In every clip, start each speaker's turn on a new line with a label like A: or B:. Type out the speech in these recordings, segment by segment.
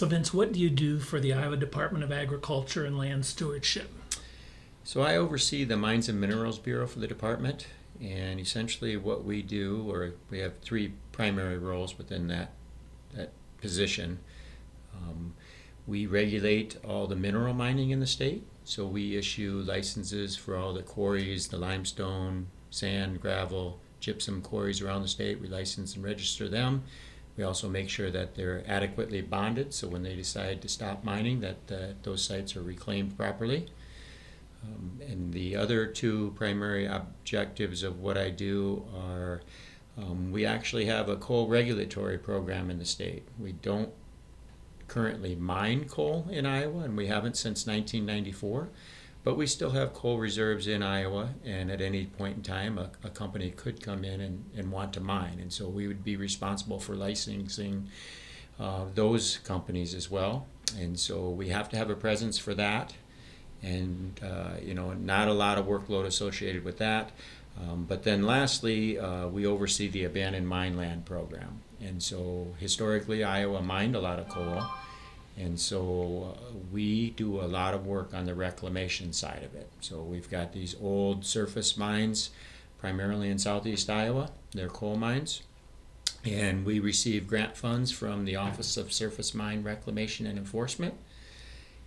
A: So, Vince, what do you do for the Iowa Department of Agriculture and Land Stewardship?
B: So, I oversee the Mines and Minerals Bureau for the department, and essentially what we do, or we have three primary roles within that, that position. Um, we regulate all the mineral mining in the state, so we issue licenses for all the quarries, the limestone, sand, gravel, gypsum quarries around the state. We license and register them. We also make sure that they're adequately bonded, so when they decide to stop mining, that uh, those sites are reclaimed properly. Um, and the other two primary objectives of what I do are um, we actually have a coal regulatory program in the state. We don't currently mine coal in Iowa, and we haven't since 1994. But we still have coal reserves in Iowa, and at any point in time, a, a company could come in and, and want to mine. And so we would be responsible for licensing uh, those companies as well. And so we have to have a presence for that. And, uh, you know, not a lot of workload associated with that. Um, but then lastly, uh, we oversee the abandoned mine land program. And so historically, Iowa mined a lot of coal. And so uh, we do a lot of work on the reclamation side of it. So we've got these old surface mines, primarily in southeast Iowa, they're coal mines. And we receive grant funds from the Office of Surface Mine Reclamation and Enforcement.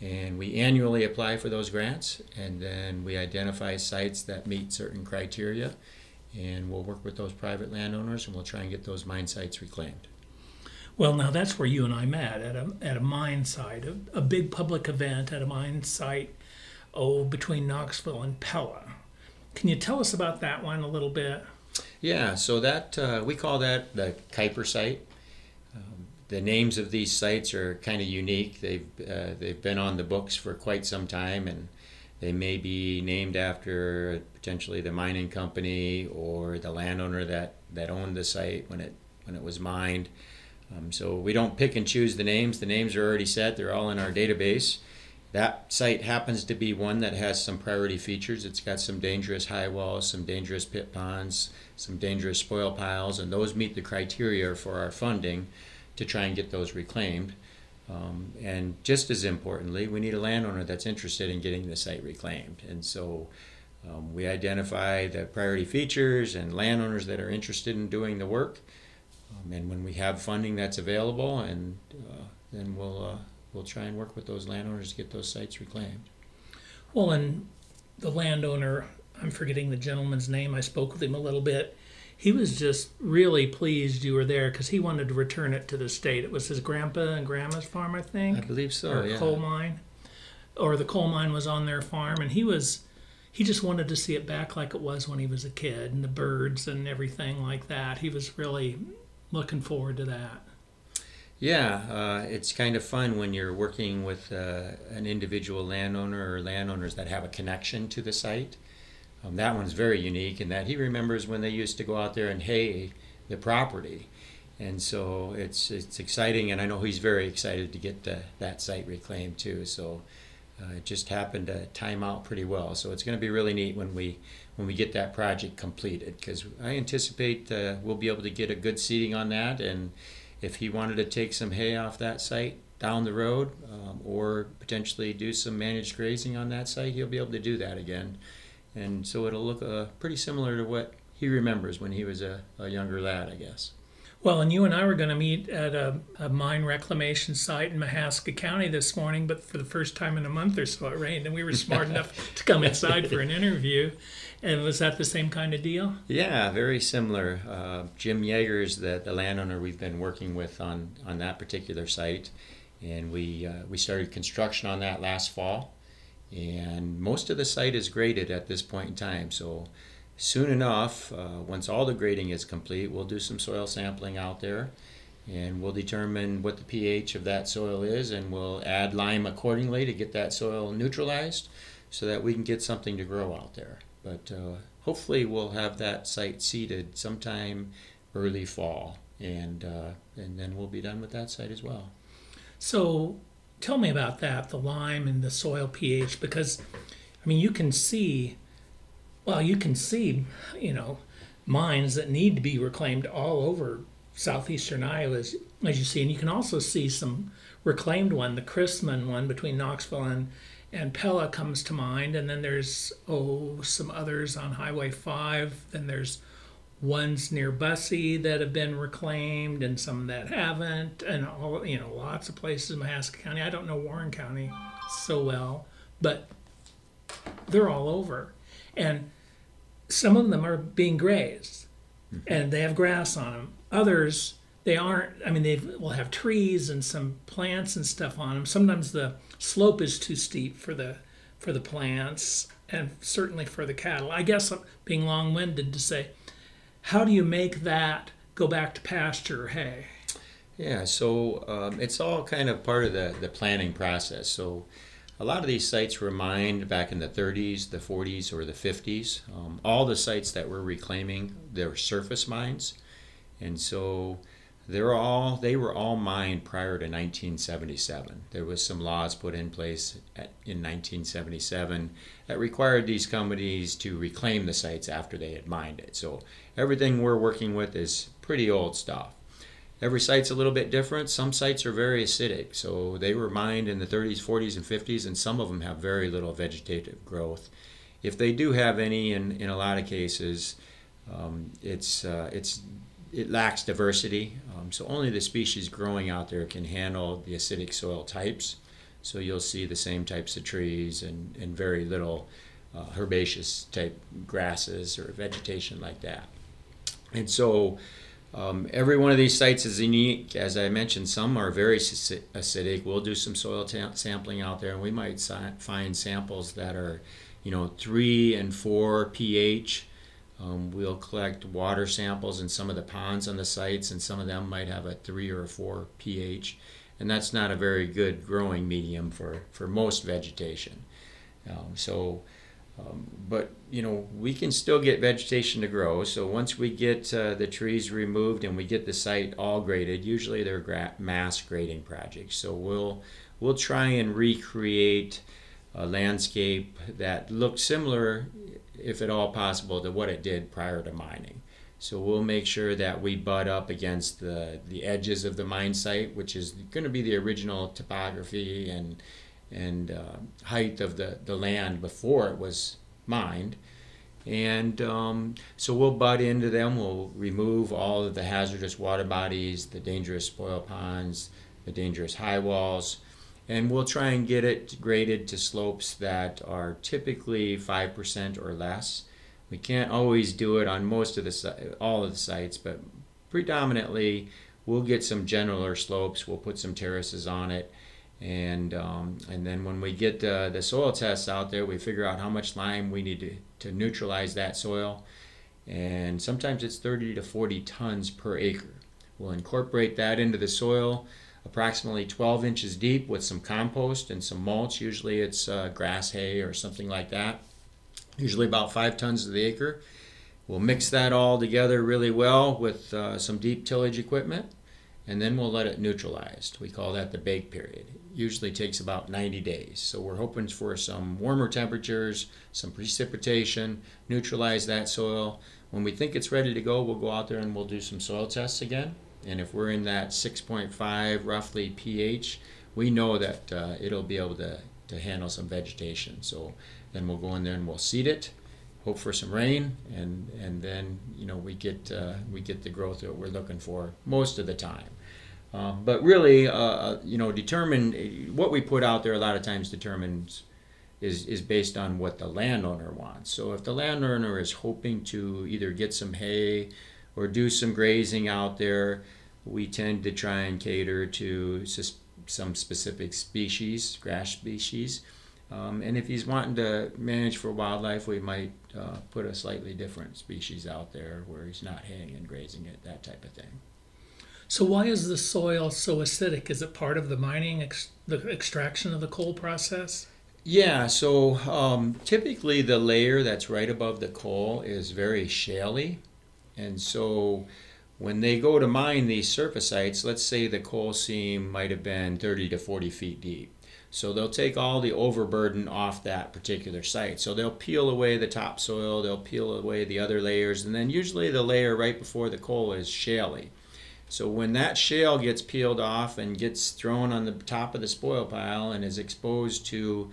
B: And we annually apply for those grants, and then we identify sites that meet certain criteria. And we'll work with those private landowners and we'll try and get those mine sites reclaimed.
A: Well, now that's where you and I met at a, at a mine site, a, a big public event at a mine site, oh, between Knoxville and Pella. Can you tell us about that one a little bit?
B: Yeah, so that uh, we call that the Kuiper site. Um, the names of these sites are kind of unique. They've uh, they've been on the books for quite some time, and they may be named after potentially the mining company or the landowner that, that owned the site when it when it was mined. Um, so we don't pick and choose the names. The names are already set, they're all in our database. That site happens to be one that has some priority features. It's got some dangerous high walls, some dangerous pit ponds, some dangerous spoil piles, and those meet the criteria for our funding to try and get those reclaimed. Um, and just as importantly, we need a landowner that's interested in getting the site reclaimed. And so um, we identify the priority features and landowners that are interested in doing the work. Um, and when we have funding that's available, and uh, then we'll uh, we'll try and work with those landowners to get those sites reclaimed.
A: Well, and the landowner, I'm forgetting the gentleman's name. I spoke with him a little bit. He was just really pleased you were there because he wanted to return it to the state. It was his grandpa and grandma's farm, I think.
B: I believe so.
A: or
B: yeah.
A: coal mine, or the coal mine was on their farm, and he was he just wanted to see it back like it was when he was a kid, and the birds and everything like that. He was really looking forward to that.
B: Yeah, uh, it's kind of fun when you're working with uh, an individual landowner or landowners that have a connection to the site. Um, that one's very unique in that he remembers when they used to go out there and hay the property. And so it's it's exciting, and I know he's very excited to get the, that site reclaimed too. So uh, it just happened to time out pretty well. So it's going to be really neat when we when we get that project completed because I anticipate uh, we'll be able to get a good seeding on that. And if he wanted to take some hay off that site down the road um, or potentially do some managed grazing on that site, he'll be able to do that again. And so it'll look uh, pretty similar to what he remembers when he was a, a younger lad, I guess.
A: Well, and you and I were going to meet at a, a, mine reclamation site in Mahaska County this morning, but for the first time in a month or so it rained, and we were smart enough to come inside for an interview. And was that the same kind of deal?
B: Yeah, very similar. Uh, Jim Yeager is the, the landowner we've been working with on, on that particular site, and we uh, we started construction on that last fall, and most of the site is graded at this point in time. So soon enough, uh, once all the grading is complete, we'll do some soil sampling out there and we'll determine what the pH of that soil is and we'll add lime accordingly to get that soil neutralized so that we can get something to grow out there. But uh, hopefully, we'll have that site seeded sometime early fall and, uh, and then we'll be done with that site as well.
A: So, tell me about that the lime and the soil pH because I mean, you can see well, you can see, you know, mines that need to be reclaimed all over southeastern Iowa, as, as you see, and you can also see some reclaimed one, the Chrisman one between Knoxville and and Pella comes to mind, and then there's oh some others on Highway Five. Then there's ones near Bussey that have been reclaimed, and some that haven't, and all you know lots of places in Mahaska County. I don't know Warren County so well, but they're all over, and some of them are being grazed, mm-hmm. and they have grass on them. Others they aren't. I mean, they will have trees and some plants and stuff on them. Sometimes the slope is too steep for the for the plants and certainly for the cattle. I guess I'm being long-winded to say, how do you make that go back to pasture or hay?
B: Yeah, so um, it's all kind of part of the, the planning process. So a lot of these sites were mined back in the 30s, the 40s, or the 50s. Um, all the sites that we're reclaiming, they're surface mines. And so they're all they were all mined prior to 1977. There was some laws put in place at, in 1977 that required these companies to reclaim the sites after they had mined it. So everything we're working with is pretty old stuff. Every site's a little bit different. Some sites are very acidic, so they were mined in the 30s, 40s, and 50s, and some of them have very little vegetative growth. If they do have any, in, in a lot of cases, um, it's uh, it's it lacks diversity. Um, so only the species growing out there can handle the acidic soil types. So you'll see the same types of trees and, and very little uh, herbaceous type grasses or vegetation like that. And so um, every one of these sites is unique. As I mentioned, some are very acidic. We'll do some soil sampling out there, and we might si- find samples that are, you know, three and four pH um, we'll collect water samples in some of the ponds on the sites, and some of them might have a three or a four pH, and that's not a very good growing medium for, for most vegetation. Um, so, um, but you know, we can still get vegetation to grow. So once we get uh, the trees removed and we get the site all graded, usually they're gra- mass grading projects. So we'll we'll try and recreate a landscape that looks similar if at all possible, to what it did prior to mining. So we'll make sure that we butt up against the, the edges of the mine site, which is going to be the original topography and and uh, height of the, the land before it was mined. And um, so we'll butt into them. We'll remove all of the hazardous water bodies, the dangerous spoil ponds, the dangerous high walls, and we'll try and get it graded to slopes that are typically 5% or less. We can't always do it on most of the all of the sites, but predominantly we'll get some gentler slopes. We'll put some terraces on it, and um, and then when we get the, the soil tests out there, we figure out how much lime we need to, to neutralize that soil, and sometimes it's 30 to 40 tons per acre. We'll incorporate that into the soil approximately 12 inches deep with some compost and some mulch. Usually it's uh, grass hay or something like that. Usually about five tons to the acre. We'll mix that all together really well with uh, some deep tillage equipment and then we'll let it neutralize. We call that the bake period. It usually takes about 90 days. So we're hoping for some warmer temperatures, some precipitation, neutralize that soil. When we think it's ready to go, we'll go out there and we'll do some soil tests again and if we're in that 6.5 roughly pH, we know that uh, it'll be able to, to handle some vegetation. So then we'll go in there and we'll seed it, hope for some rain, and, and then you know we get uh, we get the growth that we're looking for most of the time. Um, but really, uh, uh you know, determine what we put out there. A lot of times determines is is based on what the landowner wants. So if the landowner is hoping to either get some hay or do some grazing out there, we tend to try and cater to some specific species, grass species. Um, and if he's wanting to manage for wildlife, we might uh, put a slightly different species out there where he's not haying and grazing it, that type of thing.
A: So why is the soil so acidic? Is it part of the mining, ex- the extraction of the coal process?
B: Yeah, so um, typically the layer that's right above the coal is very shaly, and so when they go to mine these surface sites, let's say the coal seam might have been 30 to 40 feet deep. So they'll take all the overburden off that particular site. So they'll peel away the topsoil, they'll peel away the other layers, and then usually the layer right before the coal is shaly. So when that shale gets peeled off and gets thrown on the top of the spoil pile and is exposed to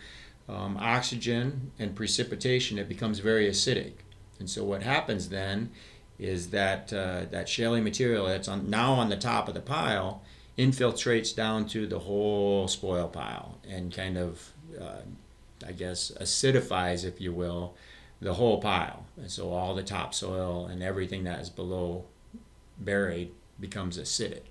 B: um, oxygen and precipitation, it becomes very acidic. And so what happens then is that uh, that shaly material that's on, now on the top of the pile infiltrates down to the whole spoil pile and kind of, uh, I guess, acidifies, if you will, the whole pile. And so all the topsoil and everything that is below buried becomes acidic.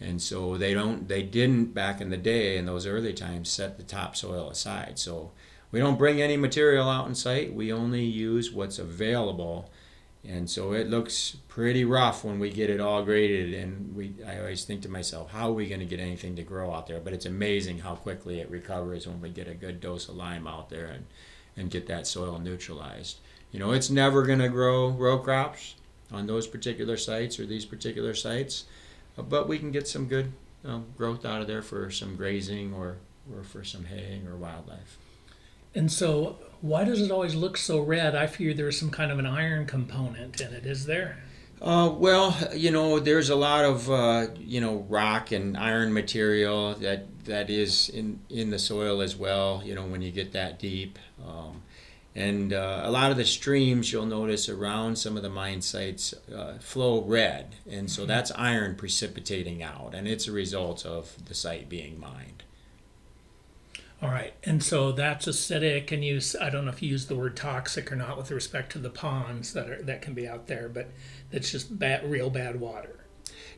B: And so they don't they didn't back in the day in those early times set the topsoil aside. So we don't bring any material out in sight. We only use what's available. And so it looks pretty rough when we get it all graded and we I always think to myself, how are we going to get anything to grow out there? But it's amazing how quickly it recovers when we get a good dose of lime out there and and get that soil neutralized. You know, it's never going to grow row crops on those particular sites or these particular sites, uh, but we can get some good um, growth out of there for some grazing or, or for some haying or wildlife.
A: And so, why does it always look so red? I fear there's some kind of an iron component in it. Is there?
B: Uh, well, you know, there's a lot of uh, you know rock and iron material that that is in in the soil as well. You know, when you get that deep. Um, and uh, a lot of the streams you'll notice around some of the mine sites uh, flow red. And so mm-hmm. that's iron precipitating out, and it's a result of the site being mined.
A: All right. And so that's acidic, and you, I don't know if you use the word toxic or not with respect to the ponds that, are, that can be out there, but it's just bad, real bad water.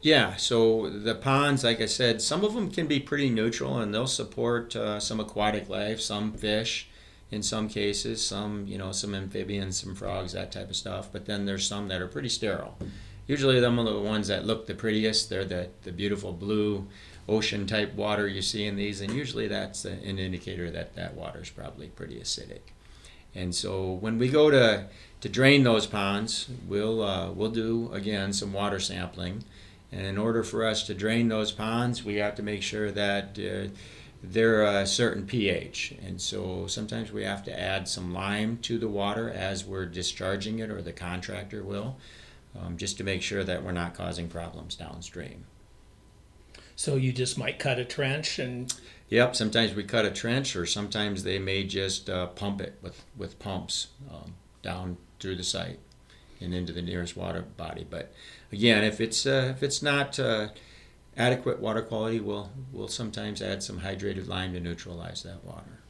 B: Yeah, so the ponds, like I said, some of them can be pretty neutral and they'll support uh, some aquatic life, some fish in some cases, some, you know, some amphibians, some frogs, that type of stuff. But then there's some that are pretty sterile. Usually, them are the ones that look the prettiest. They're the, the beautiful blue ocean type water you see in these, and usually that's an indicator that that water is probably pretty acidic. And so when we go to, to drain those ponds, we'll, uh, we'll do again some water sampling. And in order for us to drain those ponds, we have to make sure that uh, they're a certain pH. And so sometimes we have to add some lime to the water as we're discharging it, or the contractor will, um, just to make sure that we're not causing problems downstream.
A: So you just might cut a trench and.
B: Yep, sometimes we cut a trench, or sometimes they may just uh, pump it with, with pumps um, down through the site and into the nearest water body. But again, if it's uh, if it's not uh, adequate water quality, we'll, we'll sometimes add some hydrated lime to neutralize that water.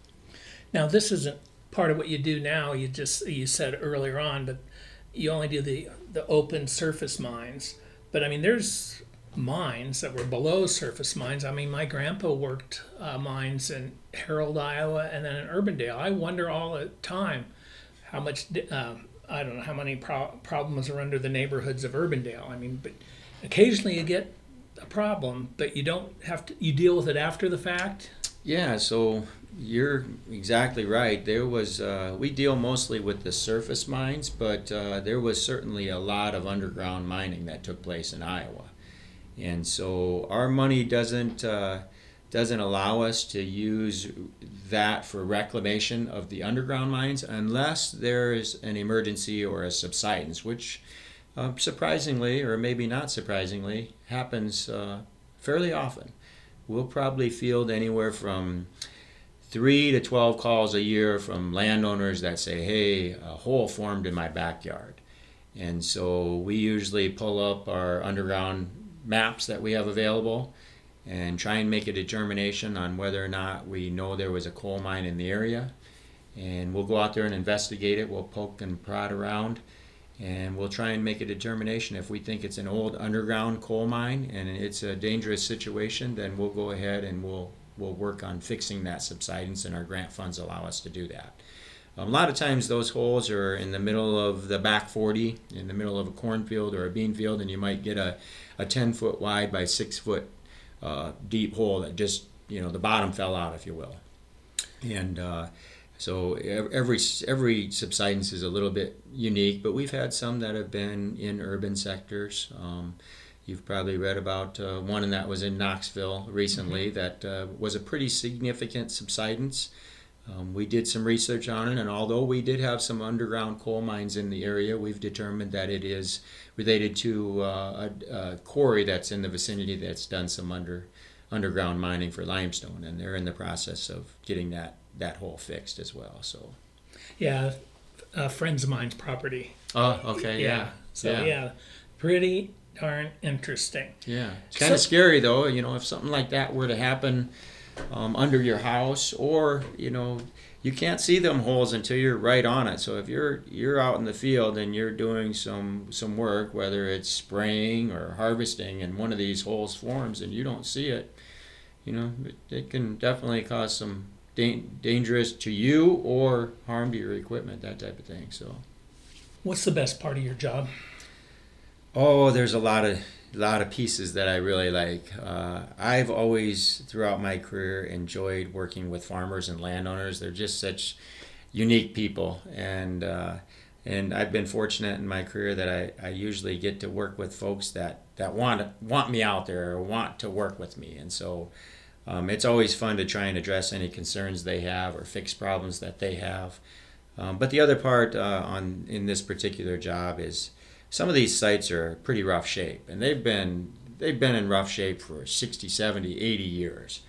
A: Now, this isn't part of what you do now. You just you said earlier on, but you only do the the open surface mines. But I mean, there's mines that were below surface mines. I mean, my grandpa worked uh, mines in Harold, Iowa, and then in Urbandale. I wonder all the time how much um, I don't know how many pro- problems are under the neighborhoods of Urbandale. I mean, but occasionally you get a problem, but you don't have to. You deal with it after the fact.
B: Yeah, so you're exactly right. There was uh, we deal mostly with the surface mines, but uh, there was certainly a lot of underground mining that took place in Iowa, and so our money doesn't uh, doesn't allow us to use that for reclamation of the underground mines unless there is an emergency or a subsidence, which uh, surprisingly, or maybe not surprisingly, happens uh, fairly often. We'll probably field anywhere from three to 12 calls a year from landowners that say, hey, a hole formed in my backyard. And so we usually pull up our underground maps that we have available and try and make a determination on whether or not we know there was a coal mine in the area. And we'll go out there and investigate it. We'll poke and prod around and we'll try and make a determination if we think it's an old underground coal mine and it's a dangerous situation then we'll go ahead and we'll we'll work on fixing that subsidence and our grant funds allow us to do that a lot of times those holes are in the middle of the back 40 in the middle of a cornfield or a bean field and you might get a, a 10 foot wide by 6 foot uh, deep hole that just you know the bottom fell out if you will and uh, so every every subsidence is a little bit unique, but we've had some that have been in urban sectors. Um, you've probably read about uh, one that was in Knoxville recently mm-hmm. that uh, was a pretty significant subsidence. Um, we did some research on it, and although we did have some underground coal mines in the area, we've determined that it is related to uh, a, a, quarry that's in the vicinity that's done some under underground mining for limestone, and they're in the process of getting that that hole fixed as well. So,
A: yeah, a friends of mine's property.
B: Oh, okay, yeah. yeah.
A: So yeah. yeah, pretty darn interesting.
B: Yeah, it's kind of scary though. You know, if something like that were to happen um, under your house, or you know, you can't see them holes until you're right on it. So if you're you're out in the field and you're doing some some work, whether it's spraying or harvesting, and one of these holes forms and you don't see it, you know, it, it can definitely cause some da- dangerous to you or harm to your equipment, that type of thing. So,
A: what's the best part of your job?
B: Oh, there's a lot of lot of pieces that I really like. Uh, I've always, throughout my career, enjoyed working with farmers and landowners. They're just such unique people, and uh, and I've been fortunate in my career that I, I usually get to work with folks that that want want me out there or want to work with me, and so. Um, it's always fun to try and address any concerns they have or fix problems that they have. Um, but the other part uh, on in this particular job is some of these sites are pretty rough shape and they've been they've been in rough shape for 60 70 80 years.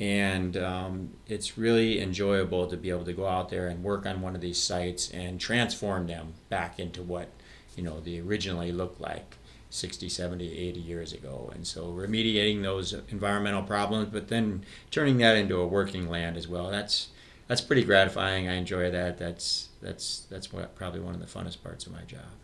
B: And um, it's really enjoyable to be able to go out there and work on one of these sites and transform them back into what you know they originally looked like 60 70 80 years ago. And so remediating those environmental problems but then turning that into a working land as well that's that's pretty gratifying. I enjoy that. That's that's that's what, probably one of the funnest parts of my job